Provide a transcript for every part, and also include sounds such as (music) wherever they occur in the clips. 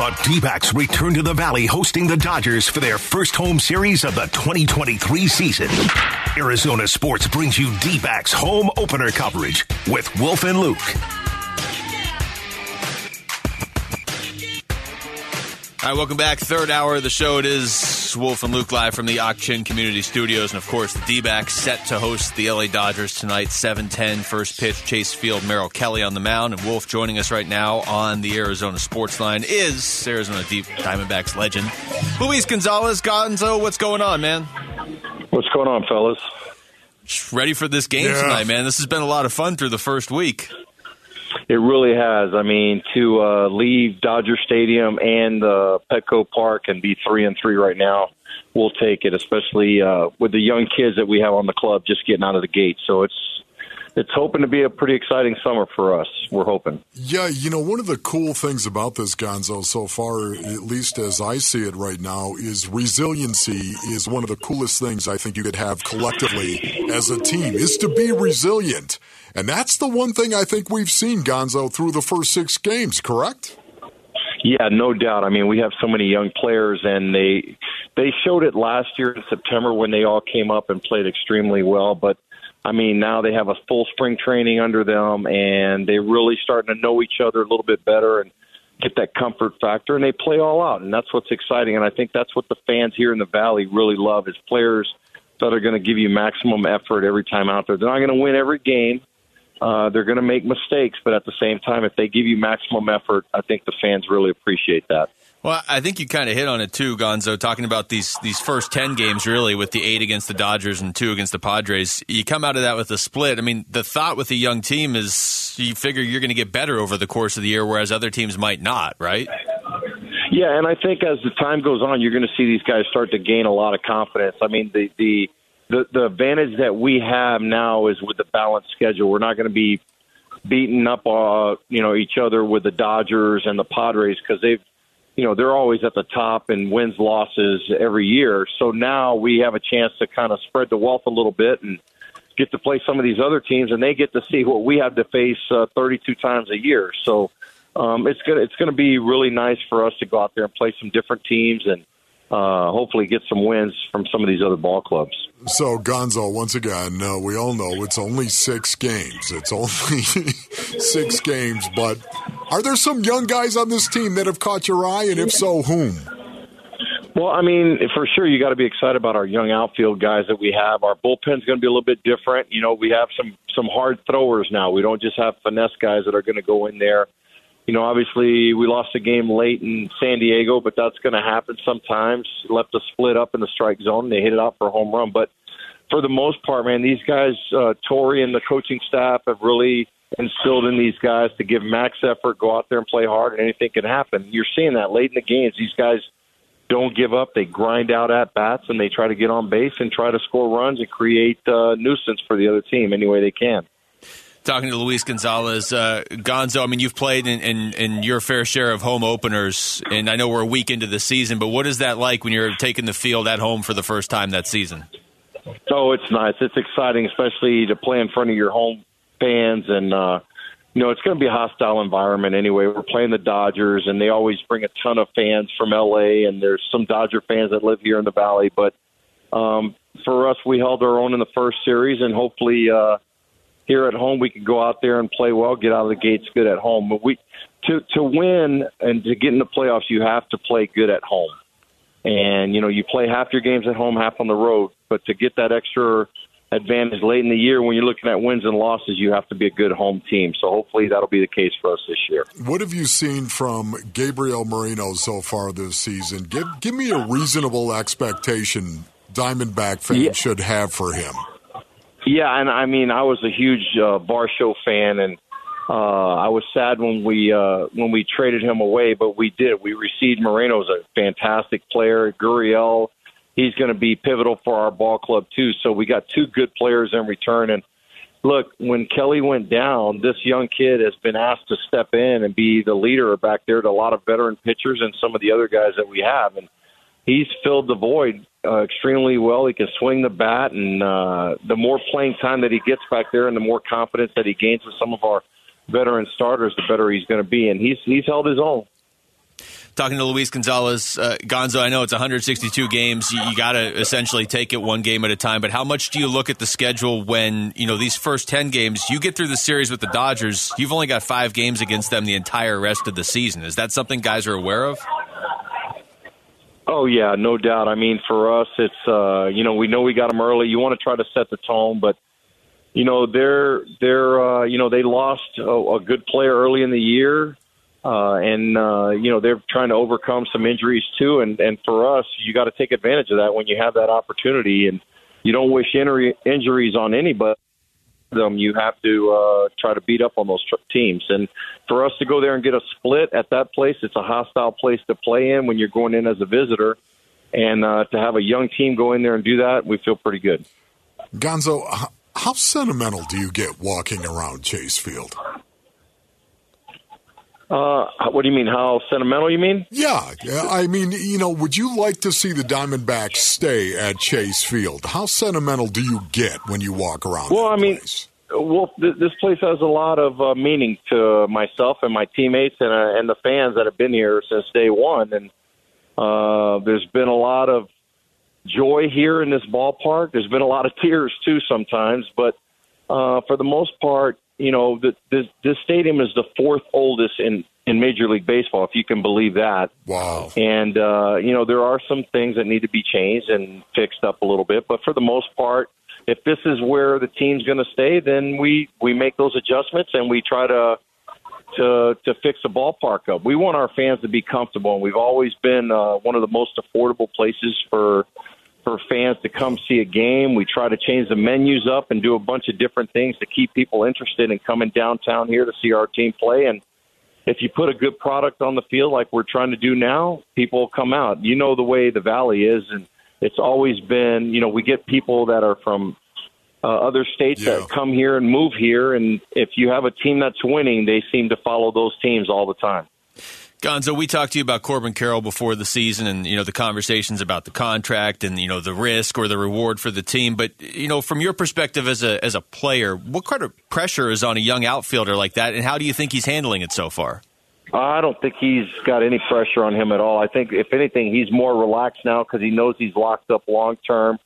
The D backs return to the Valley hosting the Dodgers for their first home series of the 2023 season. Arizona Sports brings you D backs home opener coverage with Wolf and Luke. All right, welcome back. Third hour of the show. It is Wolf and Luke live from the Ak-Chin Community Studios. And of course, the D backs set to host the LA Dodgers tonight, 7-10, First pitch, Chase Field, Merrill Kelly on the mound. And Wolf joining us right now on the Arizona Sports Line is Arizona Deep Diamondbacks legend, Luis Gonzalez. Gonzo, what's going on, man? What's going on, fellas? Just ready for this game Yeah. tonight, man. This has been a lot of fun through the first week. It really has. I mean, to uh, leave Dodger Stadium and uh, Petco Park and be three and three right now, we'll take it. Especially uh, with the young kids that we have on the club just getting out of the gate. So it's it's hoping to be a pretty exciting summer for us. We're hoping. Yeah, you know, one of the cool things about this, Gonzo, so far, at least as I see it right now, is resiliency is one of the coolest things I think you could have collectively as a team, is to be resilient. And that's the one thing I think we've seen, Gonzo, through the first six games, correct? Yeah, no doubt. I mean, we have so many young players, and they they showed it last year in September when they all came up and played extremely well. But I mean, now they have a full spring training under them, and they're really starting to know each other a little bit better and get that comfort factor, and they play all out, and that's what's exciting. And I think that's what the fans here in the Valley really love is players that are going to give you maximum effort every time out there. They're not going to win every game. Uh, they're going to make mistakes, but at the same time, if they give you maximum effort, I think the fans really appreciate that. Well, I think you kind of hit on it too, Gonzo. Talking about these these first ten games, really, with the eight against the Dodgers and two against the Padres, you come out of that with a split. I mean, the thought with a young team is you figure you're going to get better over the course of the year, whereas other teams might not, right? Yeah, and I think as the time goes on, you're going to see these guys start to gain a lot of confidence. I mean, the the the, the advantage that we have now is with the balanced schedule. We're not going to be beating up, uh, you know, each other with the Dodgers and the Padres because they've, you know, they're always at the top and wins losses every year. So now we have a chance to kind of spread the wealth a little bit and get to play some of these other teams, and they get to see what we have to face uh, 32 times a year. So um, it's gonna it's gonna be really nice for us to go out there and play some different teams and uh, hopefully get some wins from some of these other ball clubs. So, Gonzo, once again, uh, we all know it's only six games. It's only (laughs) six games, but are there some young guys on this team that have caught your eye, and if so, whom? Well, I mean, for sure, you got to be excited about our young outfield guys that we have. Our bullpen's going to be a little bit different. You know, we have some some hard throwers now. We don't just have finesse guys that are going to go in there. You know, obviously, we lost a game late in San Diego, but that's going to happen sometimes. Left a split up in the strike zone. They hit it out for a home run, but for the most part, man, these guys, uh, Torey and the coaching staff have really instilled in these guys to give max effort, go out there and play hard, and anything can happen. You're seeing that late in the games. These guys don't give up. They grind out at bats and they try to get on base and try to score runs and create uh, nuisance for the other team any way they can. Talking to Luis Gonzalez, uh, Gonzo. I mean, you've played in, in, in your fair share of home openers, and I know we're a week into the season. But what is that like when you're taking the field at home for the first time that season? Oh, it's nice. It's exciting, especially to play in front of your home fans. And, uh, you know, it's going to be a hostile environment anyway. We're playing the Dodgers, and they always bring a ton of fans from L.A., and there's some Dodger fans that live here in the Valley. But um, for us, we held our own in the first series, and hopefully uh, here at home we can go out there and play well, get out of the gates good at home. But we to to win and to get in the playoffs, you have to play good at home. And you know, you play half your games at home, half on the road. But to get that extra advantage late in the year, when you're looking at wins and losses, you have to be a good home team. So hopefully that'll be the case for us this year. What have you seen from Gabriel Moreno so far this season? Give give me a reasonable expectation Diamondback fans Yeah. should have for him. Yeah, and I mean, I was a huge uh, Bar Show fan, and uh, I was sad when we uh, when we traded him away, but we did. We received Moreno as a fantastic player. Gurriel, he's going to be pivotal for our ball club too. So we got two good players in return. And look, when Kelly went down, this young kid has been asked to step in and be the leader back there to a lot of veteran pitchers and some of the other guys that we have, and he's filled the void uh, extremely well. He can swing the bat, and uh, the more playing time that he gets back there, and the more confidence that he gains with some of our veteran starters, the better he's going to be. And he's he's held his own. Talking to Luis Gonzalez. Uh, Gonzo, I know it's 162 games. You, you got to essentially take it one game at a time. But how much do you look at the schedule when you know these first 10 games? You get through the series with the Dodgers. You've only got five games against them the entire rest of the season. Is that something guys are aware of? Oh yeah, no doubt. I mean, for us, it's uh, you know we know we got them early. You want to try to set the tone, but you know they're they're uh, you know they lost a, a good player early in the year, uh, and uh, you know they're trying to overcome some injuries too. And and for us, you got to take advantage of that when you have that opportunity, and you don't wish injuries on anybody them, you have to uh, try to beat up on those teams. And for us to go there and get a split at that place, it's a hostile place to play in when you're going in as a visitor. And uh, to have a young team go in there and do that, we feel pretty good. Gonzo, how sentimental do you get walking around Chase Field? Uh, what do you mean? How sentimental? You mean? Yeah, I mean, you know, would you like to see the Diamondbacks stay at Chase Field? How sentimental do you get when you walk around? Well, I mean, place? well, th- this place has a lot of uh, meaning to myself and my teammates and uh, and the fans that have been here since day one. And uh, there's been a lot of joy here in this ballpark. There's been a lot of tears too sometimes, but uh, for the most part, you know, the, this, this stadium is the fourth oldest in in Major League Baseball, if you can believe that. Wow. And uh, you know, there are some things that need to be changed and fixed up a little bit, but for the most part, if this is where the team's going to stay, then we we make those adjustments and we try to to to fix the ballpark up. We want our fans to be comfortable, and we've always been uh, one of the most affordable places for for fans to come see a game. We try to change the menus up and do a bunch of different things to keep people interested in coming downtown here to see our team play. And if you put a good product on the field like we're trying to do now, people will come out. You know the way the Valley is, and it's always been, you know, we get people that are from uh, other states Yeah. that come here and move here. And if you have a team that's winning, they seem to follow those teams all the time. Gonzo, we talked to you about Corbin Carroll before the season, and you know the conversations about the contract and you know the risk or the reward for the team. But you know, from your perspective as a as a player, what kind of pressure is on a young outfielder like that, and how do you think he's handling it so far? I don't think he's got any pressure on him at all. I think, if anything, he's more relaxed now because he knows he's locked up long term.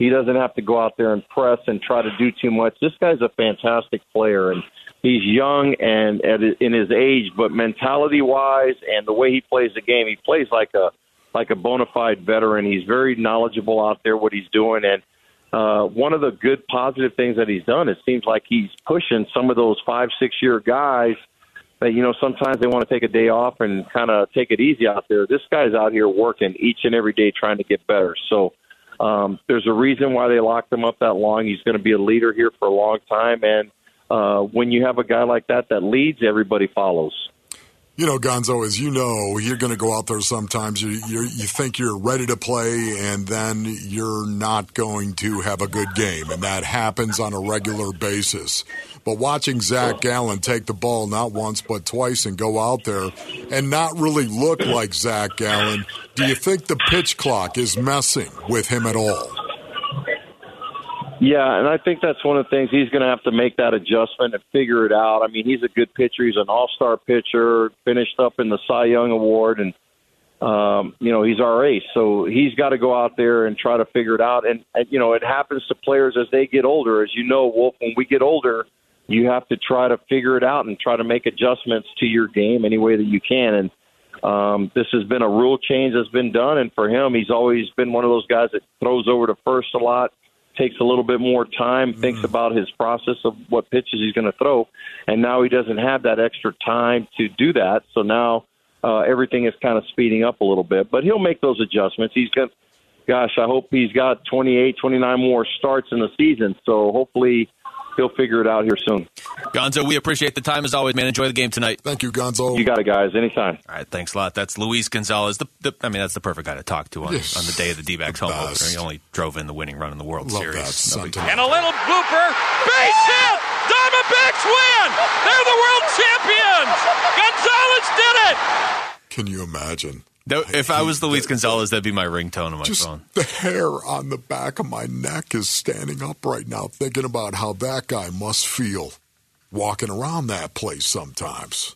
He doesn't have to go out there and press and try to do too much. This guy's a fantastic player, and he's young and at in his age, but mentality wise and the way he plays the game, he plays like a like a bona fide veteran. He's very knowledgeable out there what he's doing, and uh, one of the good positive things that he's done, it seems like he's pushing some of those five six year guys that you know sometimes they want to take a day off and kind of take it easy out there. This guy's out here working each and every day trying to get better. So um, there's a reason why they locked him up that long. He's going to be a leader here for a long time, and uh, when you have a guy like that that leads, everybody follows. You know, Gonzo, as you know, you're going to go out there sometimes. You you think you're ready to play, and then you're not going to have a good game, and that happens on a regular basis. But watching Zach Gallen take the ball not once but twice and go out there and not really look like Zach Gallen, do you think the pitch clock is messing with him at all? Yeah, and I think that's one of the things he's going to have to make that adjustment and figure it out. I mean, he's a good pitcher. He's an all-star pitcher, finished up in the Cy Young Award, and um, you know he's our ace. So he's got to go out there and try to figure it out. And, and you know, it happens to players as they get older. As you know, Wolf, when we get older, you have to try to figure it out and try to make adjustments to your game any way that you can. And um, this has been a rule change that's been done, and for him, he's always been one of those guys that throws over to first a lot takes a little bit more time, thinks about his process of what pitches he's going to throw, and now he doesn't have that extra time to do that. So now uh, everything is kind of speeding up a little bit, but he'll make those adjustments. He's got, gosh, I hope he's got 28, 29 more starts in the season. So hopefully he'll figure it out here soon. Gonzo, we appreciate the time as always, man. Enjoy the game tonight. Thank you, Gonzo. You got it, guys. Anytime. All right, thanks a lot. That's Luis Gonzalez. The, the, I mean, that's the perfect guy to talk to on, Yes. on the day of the D-backs home best. opener. He only drove in the winning run in the World Love Series. that No. And a little blooper. Base hit. Diamondbacks win. They're the world champions. Gonzalez did it. Can you imagine? That- if I was Luis Gonzalez, that'd be my ringtone on my Just phone. the hair on the back of my neck is standing up right now, thinking about how that guy must feel walking around that place sometimes.